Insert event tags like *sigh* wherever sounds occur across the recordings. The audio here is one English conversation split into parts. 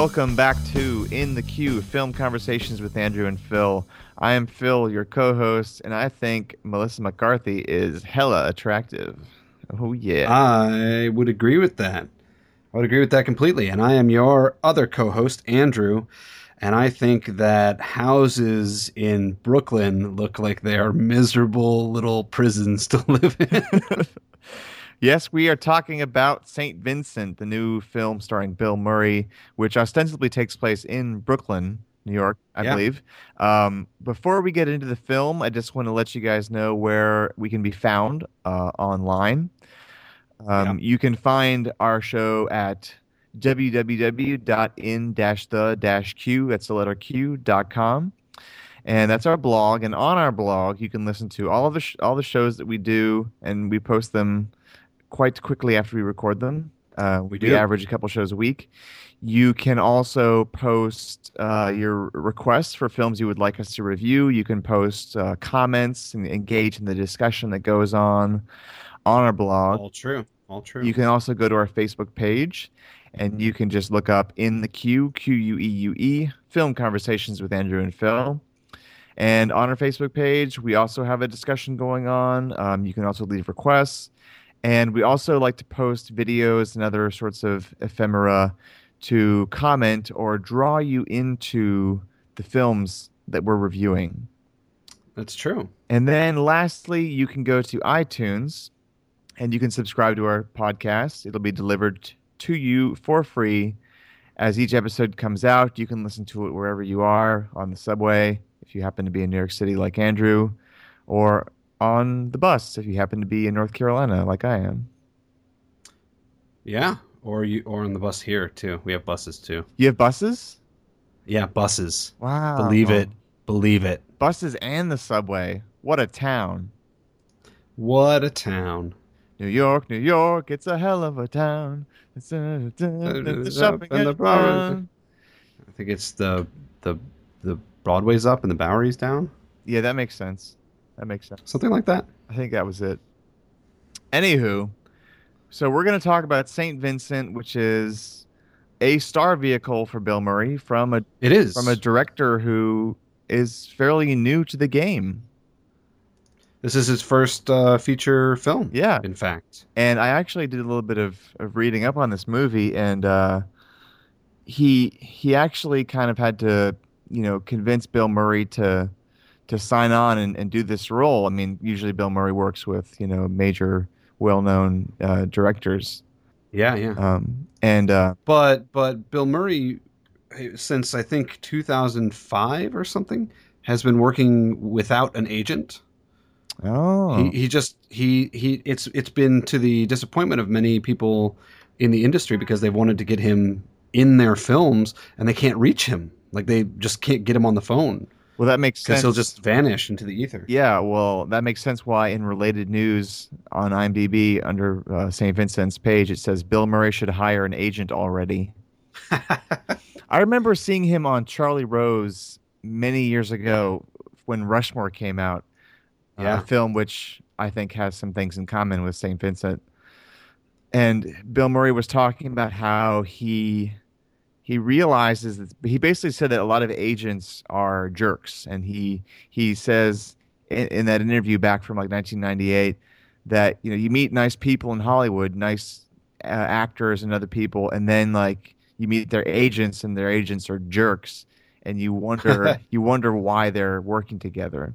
welcome back to In the Queue Film Conversations with Andrew and Phil. I am Phil, your co host, and I think Melissa McCarthy is hella attractive. Oh, yeah. I would agree with that. I would agree with that completely. And I am your other co host, Andrew. And I think that houses in Brooklyn look like they are miserable little prisons to *laughs* live in. *laughs* Yes, we are talking about St. Vincent, the new film starring Bill Murray, which ostensibly takes place in Brooklyn, New York, I Yeah. believe. Um, before we get into the film, I just want to let you guys know where we can be found uh, online. Um, You can find our show at www.in-the-q, that's the letter Q, dot com. And that's our blog. And on our blog, you can listen to all of the sh- all the shows that we do, and we post them quite quickly after we record them. Uh, we, do. average a couple shows a week. You can also post uh, your requests for films you would like us to review. You can post uh, comments and engage in the discussion that goes on on our blog. All true. All true. You can also go to our Facebook page and you can just look up in the queue, Q U E U E, film conversations with Andrew and Phil. And on our Facebook page, we also have a discussion going on. Um, you can also leave requests. And we also like to post videos and other sorts of ephemera to comment or draw you into the films that we're reviewing. That's true. And then lastly, you can go to iTunes and you can subscribe to our podcast. It'll be delivered to you for free as each episode comes out. You can listen to it wherever you are on the subway, if you happen to be in New York City like Andrew, or on the bus if you happen to be in North Carolina like I am. Yeah. Or you or on the bus here too. We have buses too. You have buses? Yeah, buses. Wow. Believe it. Believe it. Buses and the subway. What a town. What a town. New York, New York, it's a hell of a town. It's a, it's a it's shopping and the. I think it's the the the Broadway's up and the Bowery's down. Yeah, that makes sense. That makes sense. Something like that. I think that was it. Anywho, so we're going to talk about St. Vincent, which is a star vehicle for Bill Murray from a It is. from a director who is fairly new to the game. This is his first uh, feature film. Yeah. In fact. And I actually did a little bit of, of reading up on this movie, and uh, he he actually kind of had to you know convince Bill Murray to to sign on and, and do this role. I mean, usually Bill Murray works with you know major, well known uh, directors, Yeah, yeah. um, and uh, But but Bill Murray, since I think 2005 or something, has been working without an agent. oh, He he just he he it's it's been to the disappointment of many people in the industry because they've wanted to get him in their films and they can't reach him. Like they just can't get him on the phone well that makes because sense. he'll just vanish into the ether. Yeah, well, that makes sense why in related news on IMDb under uh, St. Vincent's page it says Bill Murray should hire an agent already. *laughs* I remember seeing him on Charlie Rose many years ago when Rushmore came out. uh, A film which I think has some things in common with St. Vincent. And Bill Murray was talking about how he he realizes that he basically said that a lot of agents are jerks and he he says in, in that interview back from like 1998 that you know you meet nice people in Hollywood, nice uh, actors and other people, and then like you meet their agents and their agents are jerks, and you wonder *laughs* you wonder why they're working together.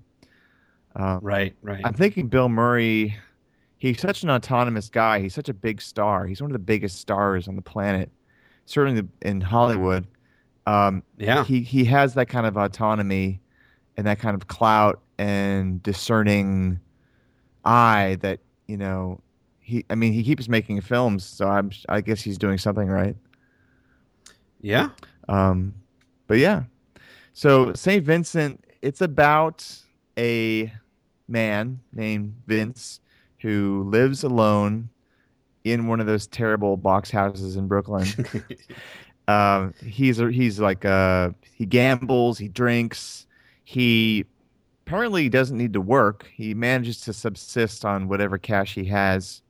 Um, Right, right. I'm thinking Bill Murray. He's such an autonomous guy. He's such a big star. He's one of the biggest stars on the planet, certainly in Hollywood. Um, yeah. he he has that kind of autonomy and that kind of clout and discerning eye that you know he i mean he keeps making films so i'm i guess he's doing something right Yeah. um but yeah so saint vincent it's about a man named vince who lives alone in one of those terrible box houses in brooklyn *laughs* um, he's he's like uh, he gambles, he drinks, he apparently doesn't need to work. He manages to subsist on whatever cash he has,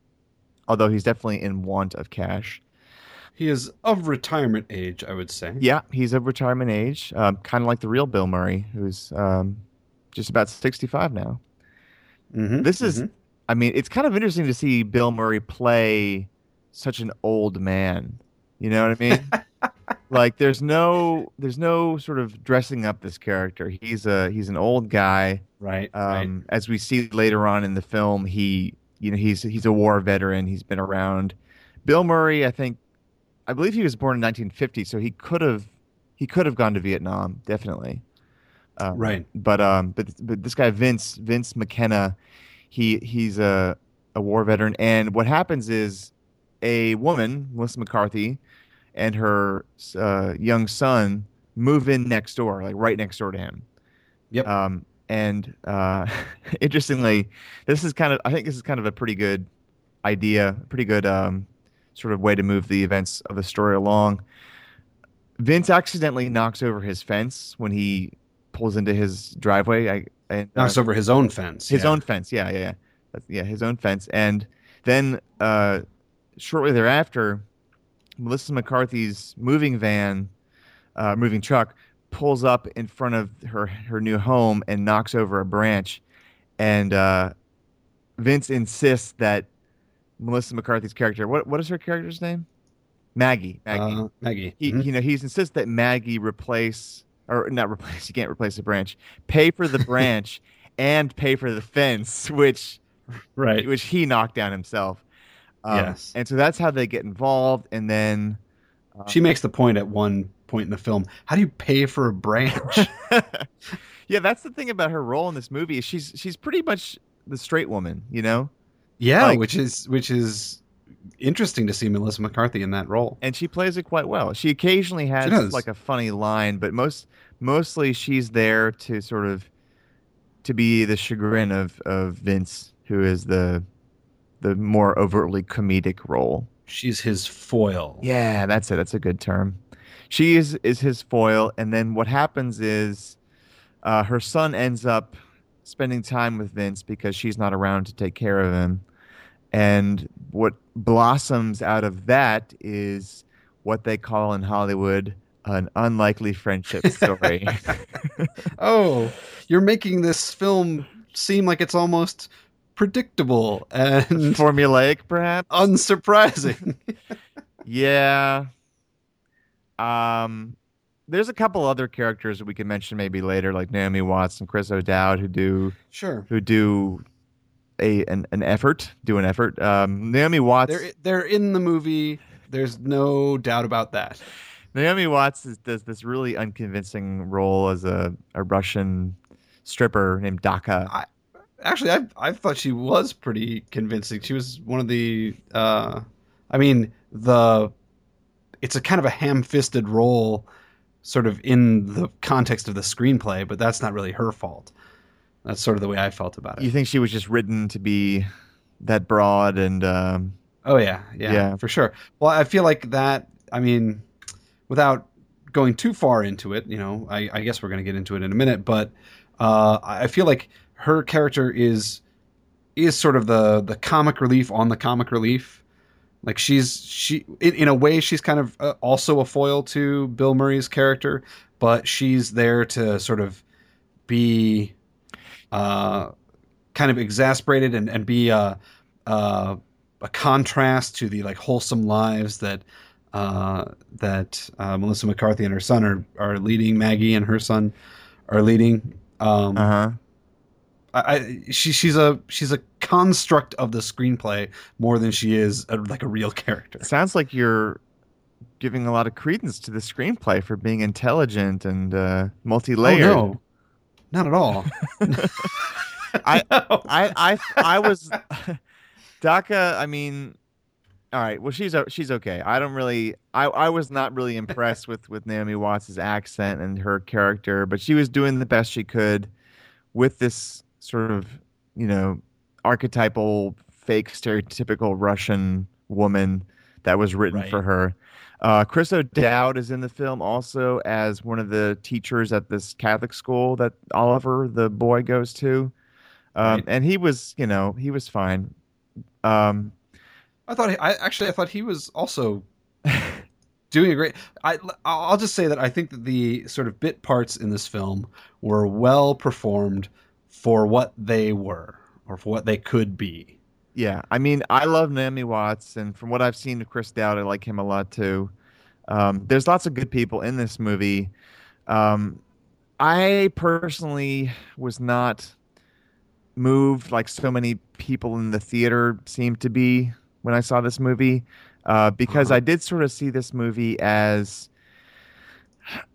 although he's definitely in want of cash. he is of retirement age, I would say. Yeah, he's of retirement age, um, kind of like the real Bill Murray, who's um, just about 65 now. Mm-hmm, This is, mhm. I mean, it's kind of interesting to see Bill Murray play such an old man. You know what I mean? *laughs* like, there's no, there's no sort of dressing up this character. He's a, he's an old guy. right. right. Um, As we see later on in the film, he, you know, he's he's a war veteran. He's been around. Bill Murray, I think, I believe he was born in 1950, so he could have he could have gone to Vietnam, definitely. Um, Right. But um, but but this guy Vince Vince MacKenna, he he's a a war veteran, and what happens is a woman, Melissa McCarthy, and her uh, young son move in next door, like right next door to him. Yep. Um, and uh, *laughs* interestingly, this is kind of I think this is kind of a pretty good idea, pretty good um, sort of way to move the events of the story along. Vince accidentally knocks over his fence when he pulls into his driveway. I, and, uh, Knocks over his own fence. his yeah. own fence. Yeah, yeah, yeah. That's, yeah, his own fence. And then uh, shortly thereafter, Melissa McCarthy's moving van, uh, moving truck, pulls up in front of her her new home and knocks over a branch. And uh, Vince insists that Melissa McCarthy's character, what what is her character's name? Maggie. Maggie Uh, Maggie. he, Mhm. you know, he's insists that Maggie replace or not replace. *laughs* You can't replace the branch. Pay for the *laughs* branch and pay for the fence, which Right. which he knocked down himself. Um, Yes. and so that's how they get involved, and then uh, She makes the point at one point in the film. How do you pay for a branch? *laughs* yeah, that's the thing about her role in this movie. Is she's she's pretty much the straight woman, you know, yeah, Like- which is which is interesting to see Melissa McCarthy in that role. and she plays it quite well. She occasionally has She like a funny line, but most mostly she's there to sort of to be the chagrin of of Vince, who is the the more overtly comedic role. She's his foil. Yeah, that's it. That's a good term. She is is his foil, and then what happens is uh, her son ends up spending time with Vince because she's not around to take care of him. And what blossoms out of that is what they call in Hollywood an unlikely friendship *laughs* story. *laughs* Oh, you're making this film seem like it's almost predictable and *laughs* Formulaic, perhaps? unsurprising. Yeah. Um, there's a couple other characters that we can mention maybe later, like Naomi Watts and Chris O'Dowd, who do sure. who do a an, an effort, do an effort. Um, Naomi Watts. They're they're in the movie. There's no doubt about that. Naomi Watts is, does this really unconvincing role as a, a Russian stripper named Daka. Actually, I I thought she was pretty convincing. She was one of the uh I mean, the it's a kind of a ham-fisted role sort of in the context of the screenplay, but that's not really her fault. That's sort of the way I felt about it. You think she was just written to be that broad and um, Oh yeah, yeah, Yeah. for sure. Well, I feel like that. I mean, without going too far into it, you know, I, I guess we're going to get into it in a minute, but uh, I feel like her character is is sort of the the comic relief on the comic relief. Like she's she in, in a way she's kind of uh, also a foil to Bill Murray's character, but she's there to sort of be uh, kind of exasperated and and be a, a a contrast to the like wholesome lives that uh, that uh, Melissa McCarthy and her son are are leading. Maggie and her son are leading. Um, uh huh. I, I she she's a she's a construct of the screenplay more than she is a, like a real character. Sounds like you're giving a lot of credence to the screenplay for being intelligent and uh, multi-layered. Oh, no, not at all. *laughs* *laughs* I- No. I, I, I was *laughs* Daka. I mean, all right. Well, she's she's okay. I don't really. I, I was not really impressed with with Naomi Watts's accent and her character, but she was doing the best she could with this sort of you know archetypal, fake, stereotypical Russian woman that was written Right. for her. Uh, Chris O'Dowd is in the film also as one of the teachers at this Catholic school that Oliver, the boy, goes to. Um, Right. And he was, you know, he was fine. Um, I thought he, I actually I thought he was also *laughs* doing a great. I I'll just say that I think that the sort of bit parts in this film were well performed for what they were or for what they could be. Yeah, I mean, I love Naomi Watts, and from what I've seen of Chris Dowd, I like him a lot too. Um, there's lots of good people in this movie. Um, I personally was not moved like so many people in the theater seemed to be when I saw this movie, uh, because. I did sort of see this movie as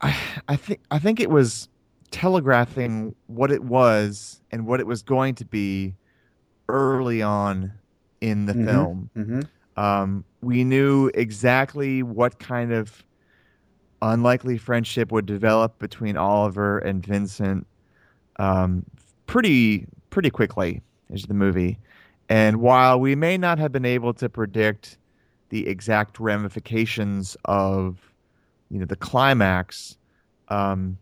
I, I think I think it was telegraphing what it was and what it was going to be early on in the Mhm. film. Mm-hmm. Um, we knew exactly what kind of unlikely friendship would develop between Oliver and Vincent um, pretty pretty quickly is the movie. And while we may not have been able to predict the exact ramifications of you know the climax, um,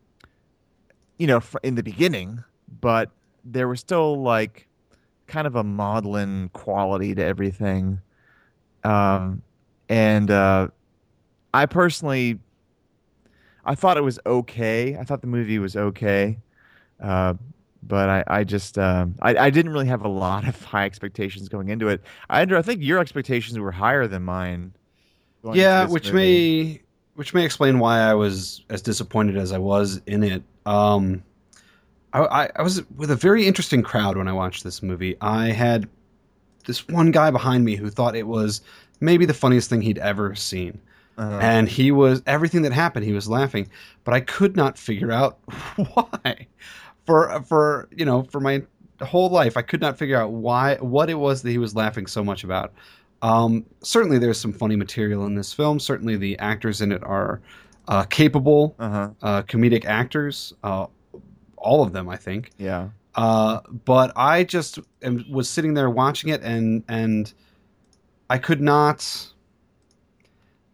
you know, in the beginning, but there was still like kind of a maudlin quality to everything. Um, and uh, I personally, I thought it was okay. I thought the movie was okay, uh, but I, I just, um, I, I didn't really have a lot of high expectations going into it. I, I think your expectations were higher than mine. Yeah, which movie. may which may explain why I was as disappointed as I was in it. Um, I, I, was with a very interesting crowd when I watched this movie. I had this one guy behind me who thought it was maybe the funniest thing he'd ever seen. Uh, and he was everything that happened he was laughing but i could not figure out *laughs* why for for you know for my whole life i could not figure out why what it was that he was laughing so much about um, certainly there's some funny material in this film certainly the actors in it are uh, capable uh-huh. uh, comedic actors uh, all of them i think Yeah. uh, but I just am, was sitting there watching it, and and I could not,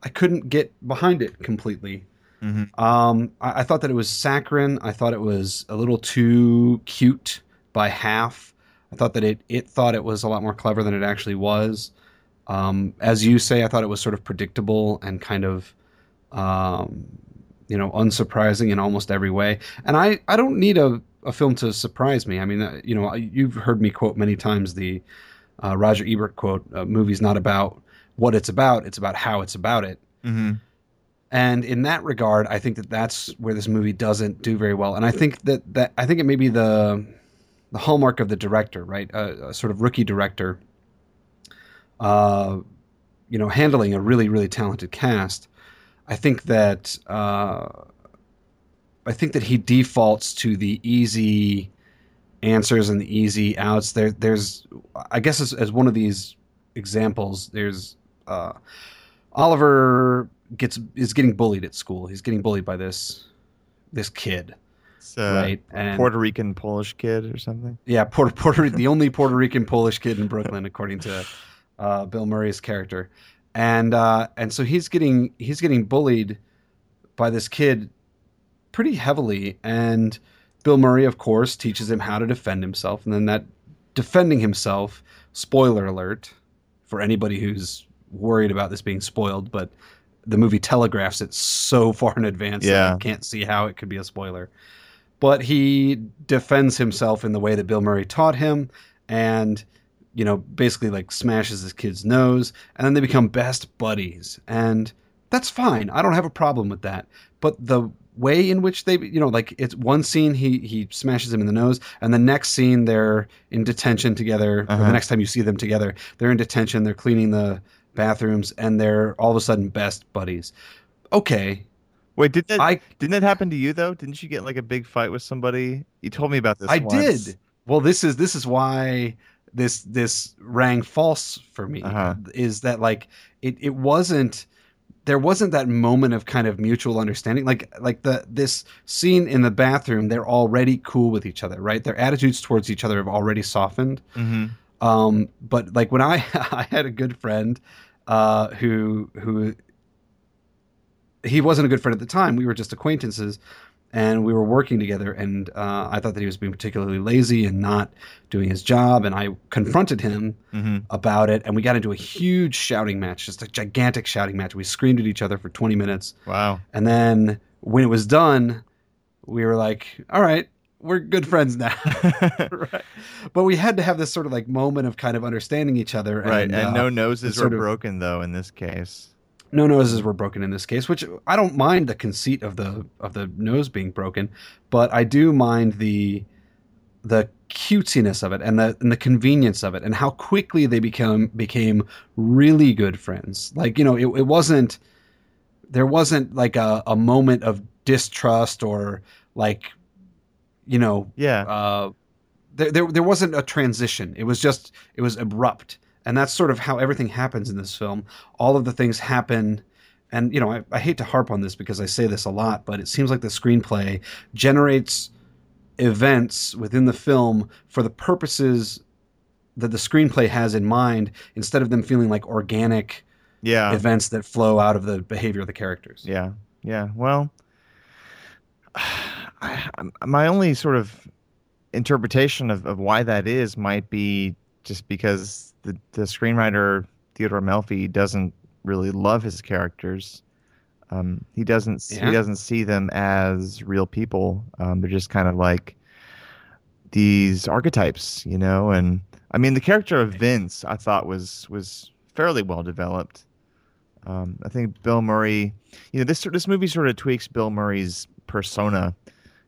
I couldn't get behind it completely. hmm Um, I, I thought that it was saccharine. I thought it was a little too cute by half. I thought that it it thought it was a lot more clever than it actually was. Um, as you say, I thought it was sort of predictable and kind of, um, you know, unsurprising in almost every way. And I, I don't need a, a film to surprise me. I mean, uh, you know, you've heard me quote many times the uh, Roger Ebert quote: "A movie's not about what it's about; it's about how it's about it." hmm And in that regard, I think that that's where this movie doesn't do very well. And I think that that I think it may be the the hallmark of the director, right? A, a sort of rookie director, uh, you know, handling a really really talented cast. I think that uh, I think that he defaults to the easy answers and the easy outs. There, there's, I guess, as, as one of these examples, there's uh, Oliver gets is getting bullied at school. He's getting bullied by this this kid, right? And Puerto Rican Polish kid or something. yeah, Puerto Puerto the *laughs* only Puerto Rican Polish kid in Brooklyn, according to uh, Bill Murray's character, and uh, and so he's getting he's getting bullied by this kid pretty heavily, and Bill Murray, of course, teaches him how to defend himself, and then that defending himself, spoiler alert for anybody who's worried about this being spoiled, but the movie telegraphs it so *laughs* far in advance that Yeah. I can't see how it could be a spoiler. But he defends himself in the way that Bill Murray taught him and you know basically like smashes his kid's nose and then they become best buddies and that's fine. I don't have a problem with that. But the way in which they you know like it's one scene he he smashes him in the nose and the next scene they're in detention together Uh-huh. the next time you see them together they're in detention they're cleaning the bathrooms and they're all of a sudden best buddies okay Wait, did that i didn't that happen to you though? Didn't you get like a big fight with somebody? You told me about this. i once. did well this is this is why this this rang false for me Uh-huh. is that like it, it wasn't there wasn't that moment of kind of mutual understanding. Like like the this scene in the bathroom they're already cool with each other right? Their attitudes towards each other have already softened. Hmm um but like when i *laughs* i had a good friend uh who who he wasn't a good friend at the time. We were just acquaintances and we were working together, and uh, I thought that he was being particularly lazy and not doing his job, and I confronted him Mm-hmm. about it, and we got into a huge shouting match, just a gigantic shouting match. We screamed at each other for 20 minutes, Wow. and then when it was done, we were like, "All right, we're good friends now." *laughs* right. But we had to have this sort of like moment of kind of understanding each other, right. And, And, uh, no noses were broken though in this case. No noses were broken in this case, which I don't mind the conceit of the of the nose being broken, but I do mind the the cutesiness of it and the and the convenience of it and how quickly they become became really good friends. Like you know, it, it wasn't there wasn't like a, a moment of distrust or like you know Yeah. uh, there, there there wasn't a transition. It was just it was abrupt, and that's sort of how everything happens in this film. All of the things happen, and you know I, I hate to harp on this because I say this a lot, but it seems like the screenplay generates events within the film for the purposes that the screenplay has in mind, instead of them feeling like organic yeah. events that flow out of the behavior of the characters. Yeah, yeah. Well, *sighs* I, my only sort of interpretation of, of why that is might be just because the, the screenwriter Theodore Melfi doesn't really love his characters. Um, he doesn't Yeah. he doesn't see them as real people. Um, they're just kind of like these archetypes, you know. And I mean, the character of Vince, I thought was was fairly well developed. Um, I think Bill Murray, you know, this this movie sort of tweaks Bill Murray's persona,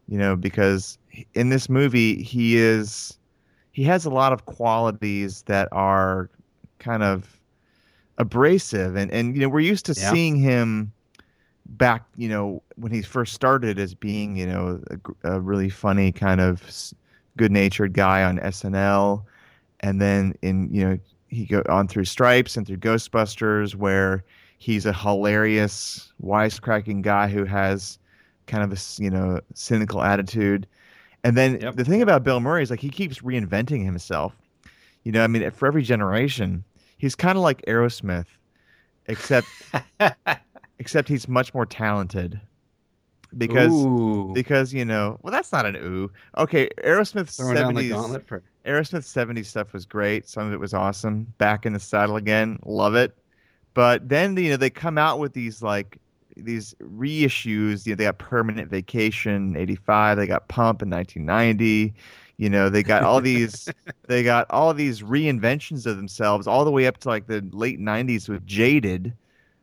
you know, because in this movie he is he has a lot of qualities that are kind of abrasive, and and you know we're used to Yeah. seeing him back, you know, when he first started as being, you know, a, a really funny kind of good natured guy on SNL, and then in you know he go on through Stripes and through Ghostbusters where he's a hilarious wisecracking guy who has kind of a you know cynical attitude and then Yep. the thing about bill murray is like he keeps reinventing himself you know i mean for every generation he's kind of like aerosmith except *laughs* except he's much more talented because Ooh, because you know well that's not an ooh okay aerosmith's throwing down the 70s gauntlet for Aerosmith's 70s stuff was great. Some of it was awesome. Back in the saddle again, love it. But then you know they come out with these like these reissues. You know they got Permanent Vacation '85. They got Pump in 1990. You know they got all these *laughs* they got all these reinventions of themselves all the way up to like the late '90s with Jaded.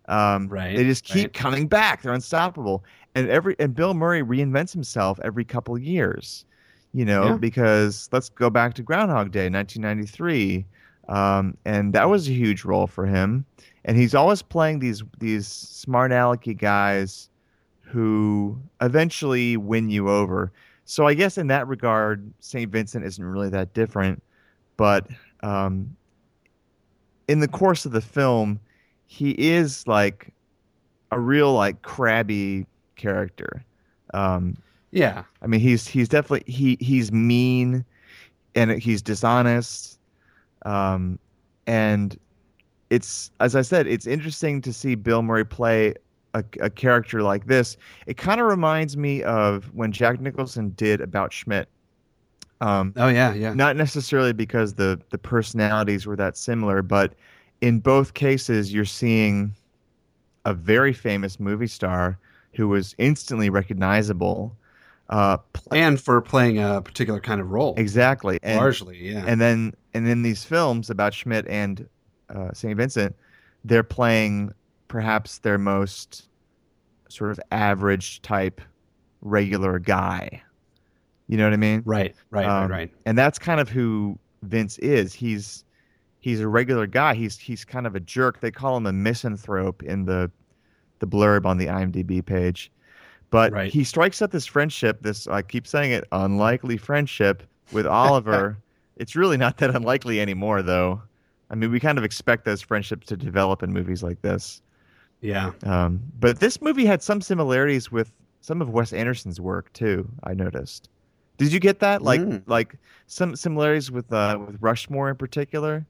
Um, Right, They just keep right. coming back. They're unstoppable. And every and Bill Murray reinvents himself every couple years you know, Yeah. because let's go back to Groundhog Day, 1993, um, and that was a huge role for him. And he's always playing these these smart alecky guys who eventually win you over. So I guess in that regard, Saint Vincent isn't really that different, but um, in the course of the film, he is like a real like crabby character. Um, yeah. I mean, he's he's definitely he he's mean, and he's dishonest, um, and it's as I said, it's interesting to see Bill Murray play a, a character like this. It kind of reminds me of when Jack Nicholson did About Schmidt. Um, Oh yeah, yeah. not necessarily because the the personalities were that similar, but in both cases, you're seeing a very famous movie star who was instantly recognizable. Uh, pl- and for playing a particular kind of role. exactly, and, Largely, yeah. and then and in these films about Schmidt and uh, Saint Vincent, they're playing perhaps their most sort of average type regular guy. You know what I mean? right, right, Um, right, right. and that's kind of who Vince is. He's he's a regular guy. He's he's kind of a jerk. They call him a misanthrope in the the blurb on the IMDb page. But Right. he strikes up this friendship, this I keep saying it, unlikely friendship with Oliver. *laughs* it's really not that unlikely anymore though. I mean, we kind of expect those friendships to develop in movies like this. Yeah. Um, but this movie had some similarities with some of Wes Anderson's work too. I noticed. Did you get that? Like, Mm. like some similarities with uh, with Rushmore in particular.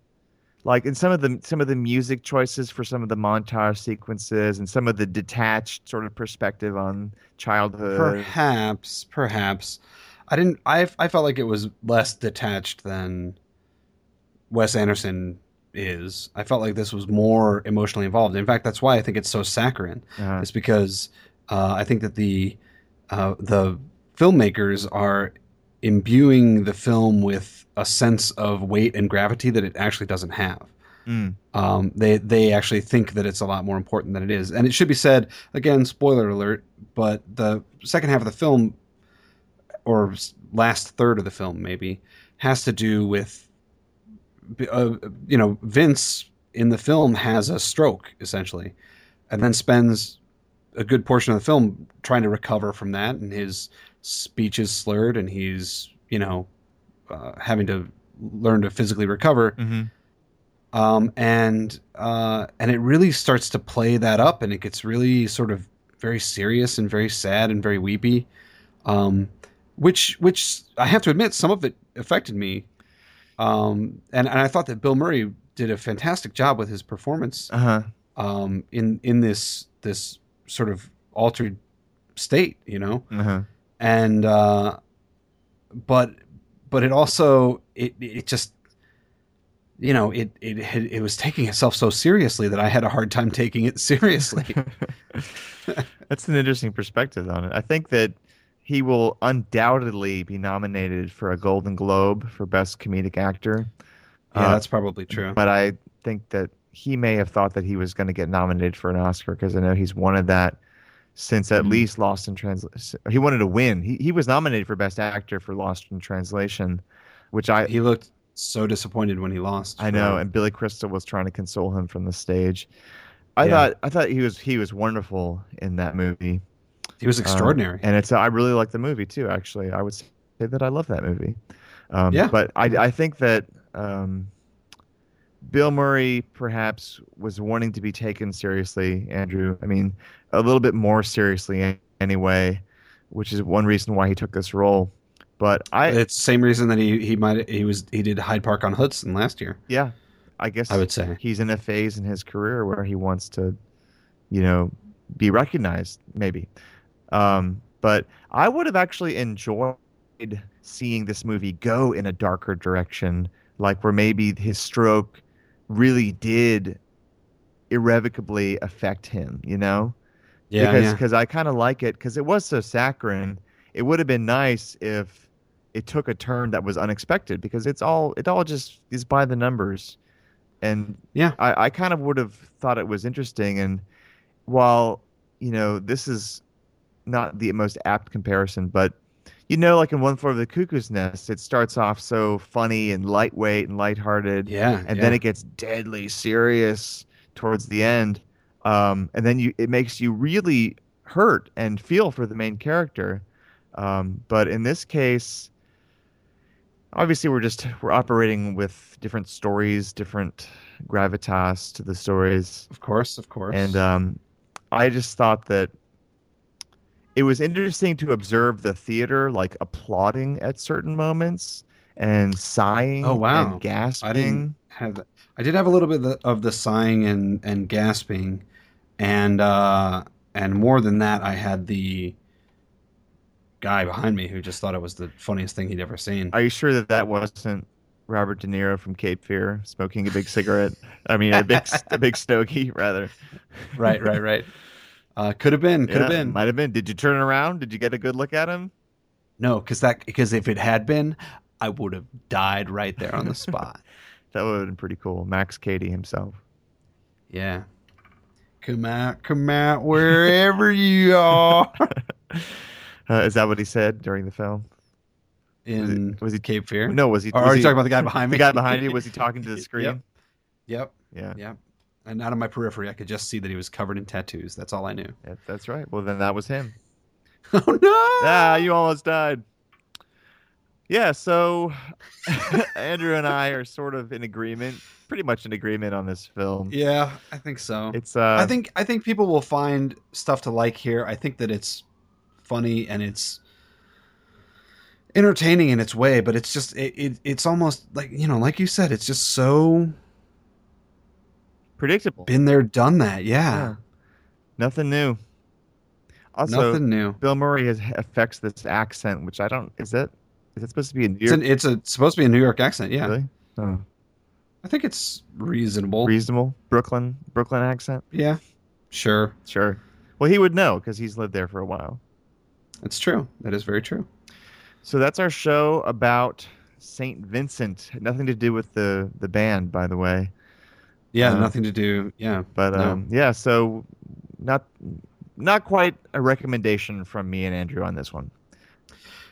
Like in some of the some of the music choices for some of the montage sequences and some of the detached sort of perspective on childhood. Perhaps, perhaps. I didn't. I I felt like it was less detached than Wes Anderson is. I felt like this was more emotionally involved. In fact, that's why I think it's so saccharine. Uh-huh. It's because uh, I think that the uh, the filmmakers are imbuing the film with a sense of weight and gravity that it actually doesn't have. Mm. Um, they they actually think that it's a lot more important than it is, and it should be said again. Spoiler alert! But the second half of the film, or last third of the film, maybe, has to do with, uh, you know, Vince in the film has a stroke essentially, and then spends a good portion of the film trying to recover from that, and his speech is slurred, and he's you know uh, having to learn to physically recover. Hmm um, and uh, and it really starts to play that up, and it gets really sort of very serious and very sad and very weepy, um, which which I have to admit some of it affected me, um, and and I thought that Bill Murray did a fantastic job with his performance Uh huh. um, in in this this sort of altered state, you know, Uh huh. And uh, but but it also it it just you know it it it was taking itself so seriously that I had a hard time taking it seriously. *laughs* That's an interesting perspective on it. I think that he will undoubtedly be nominated for a Golden Globe for Best Comedic Actor. yeah, Uh, that's probably true. But I think that he may have thought that he was going to get nominated for an Oscar because I know he's wanted that since at Mhm. least Lost in Translation. He wanted to win. He he was nominated for Best Actor for Lost in Translation, which I He looked so disappointed when he lost. I know, and Billy Crystal was trying to console him from the stage. I Yeah. thought I thought he was he was wonderful in that movie. he was Um, extraordinary. and it's I really like the movie too. Actually, I would say that I love that movie. Um, Yeah. But I I think that um, Bill Murray perhaps was wanting to be taken seriously. Andrew, I mean, a little bit more seriously anyway, which is one reason why he took this role. But I it's the same reason that he he might he was he did Hyde Park on Hudson last year. yeah, I guess I would say. he's in a phase in his career where he wants to, you know, be recognized, maybe. Um, but I would have actually enjoyed seeing this movie go in a darker direction, like where maybe his stroke really did irrevocably affect him, you know? Yeah, because yeah. because I kind of like it because it was so saccharine. It would have been nice if it took a turn that was unexpected because it's all it all just is by the numbers, and Yeah. I, I kind of would have thought it was interesting. And while you know this is not the most apt comparison, but you know, like in One Flew Over the Cuckoo's Nest, it starts off so funny and lightweight and lighthearted, Yeah, and yeah. then it gets deadly serious towards the end um, and then you it makes you really hurt and feel for the main character um, but in this case obviously we're just we're operating with different stories different gravitas to the stories of course, of course. and um, i just thought that it was interesting to observe the theater like applauding at certain moments and sighing Oh, wow. and gasping I didn't have that. I did have a little bit of the, of the sighing and, and gasping, and uh, and more than that, I had the guy behind me who just thought it was the funniest thing he'd ever seen. Are you sure that that wasn't Robert De Niro from Cape Fear smoking a big cigarette? I mean, a big *laughs* a big stogie, rather. right, right, right. Uh, could have been, could have Yeah, been. Might have been. Did you turn around? Did you get a good look at him? No, because that because if it had been, I would have died right there on the *laughs* spot. That would have been pretty cool. Max Cady himself. yeah. Come out, come out, wherever *laughs* you are. *laughs* Uh, is that what he said during the film? In Was he Cape Fear? No, was he? Or was are you he- talking about the guy behind me? the guy behind you? Was he talking to the screen? Yep, Yeah, yep. And out of my periphery, I could just see that he was covered in tattoos. That's all I knew. yeah, that's right. Well, then that was him. *laughs* Oh no! Ah, you almost died. Yeah, so *laughs* Andrew and I are sort of in agreement, pretty much in agreement on this film. Yeah, I think so. It's uh I think I think people will find stuff to like here. I think that it's funny and it's entertaining in its way, but it's just it, it it's almost like you know, like you said, it's just so predictable. Been there, done that. Yeah. Yeah. Nothing new. Also, Nothing new. Bill Murray has, affects this accent, which I don't. Is that is it supposed to be a New It's, York? an, it's a supposed to be a New York accent. Yeah. Really? Oh, I think it's reasonable. reasonable Brooklyn Brooklyn accent. yeah. Sure. Sure. Well, he would know because he's lived there for a while. That's true. That is very true. So that's our show about Saint Vincent. Nothing to do with the the band, by the way. Yeah. Uh, nothing to do. Yeah. But No. um, yeah, so not not quite a recommendation from me and Andrew on this one.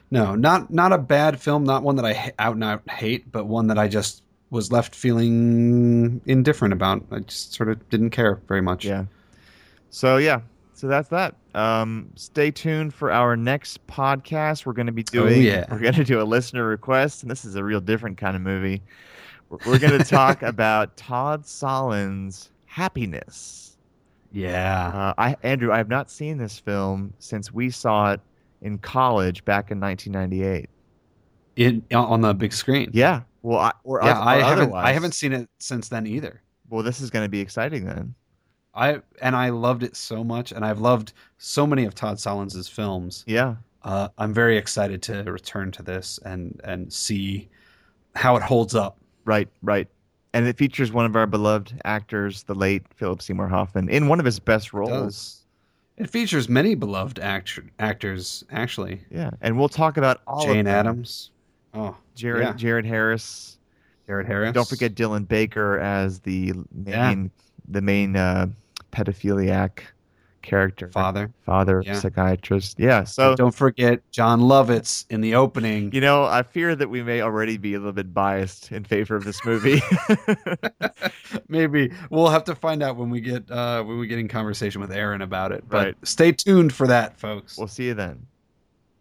No, not not a bad film. Not one that I ha- out and out hate, but one that I just was left feeling indifferent about. I just sort of didn't care very much. Yeah. So yeah, so that's that. Um, stay tuned for our next podcast. We're going to be doing. Oh, yeah. We're going to do a listener request, and this is a real different kind of movie. We're, going *laughs* to talk about Todd Solondz' Happiness. Yeah. Uh, I Andrew, I have not seen this film since we saw it in college back in 1998. In on the big screen. Yeah. Well, I, or, Yeah, or I haven't I haven't seen it since then either. Well, this is going to be exciting then. I and I loved it so much, and I've loved so many of Todd Solondz's films. Yeah. Uh, I'm very excited to return to this and and see how it holds up. Right. Right. And it features one of our beloved actors, the late Philip Seymour Hoffman, in one of his best roles. does. It features many beloved actor, actors, actually. Yeah. And we'll talk about all Jane of them. Adams. Oh, Jared Yeah. Jared Harris. Jared Harris. Don't forget Dylan Baker as the main Yeah. the main uh, pedophiliac character. father. Father Yeah. psychiatrist. Yeah. So Don't forget Jon Lovitz in the opening. You know, I fear that we may already be a little bit biased in favor of this movie. *laughs* Maybe we'll have to find out when we get uh, when we get in conversation with Aaron about it. But Right. stay tuned for that, folks. we'll see you then.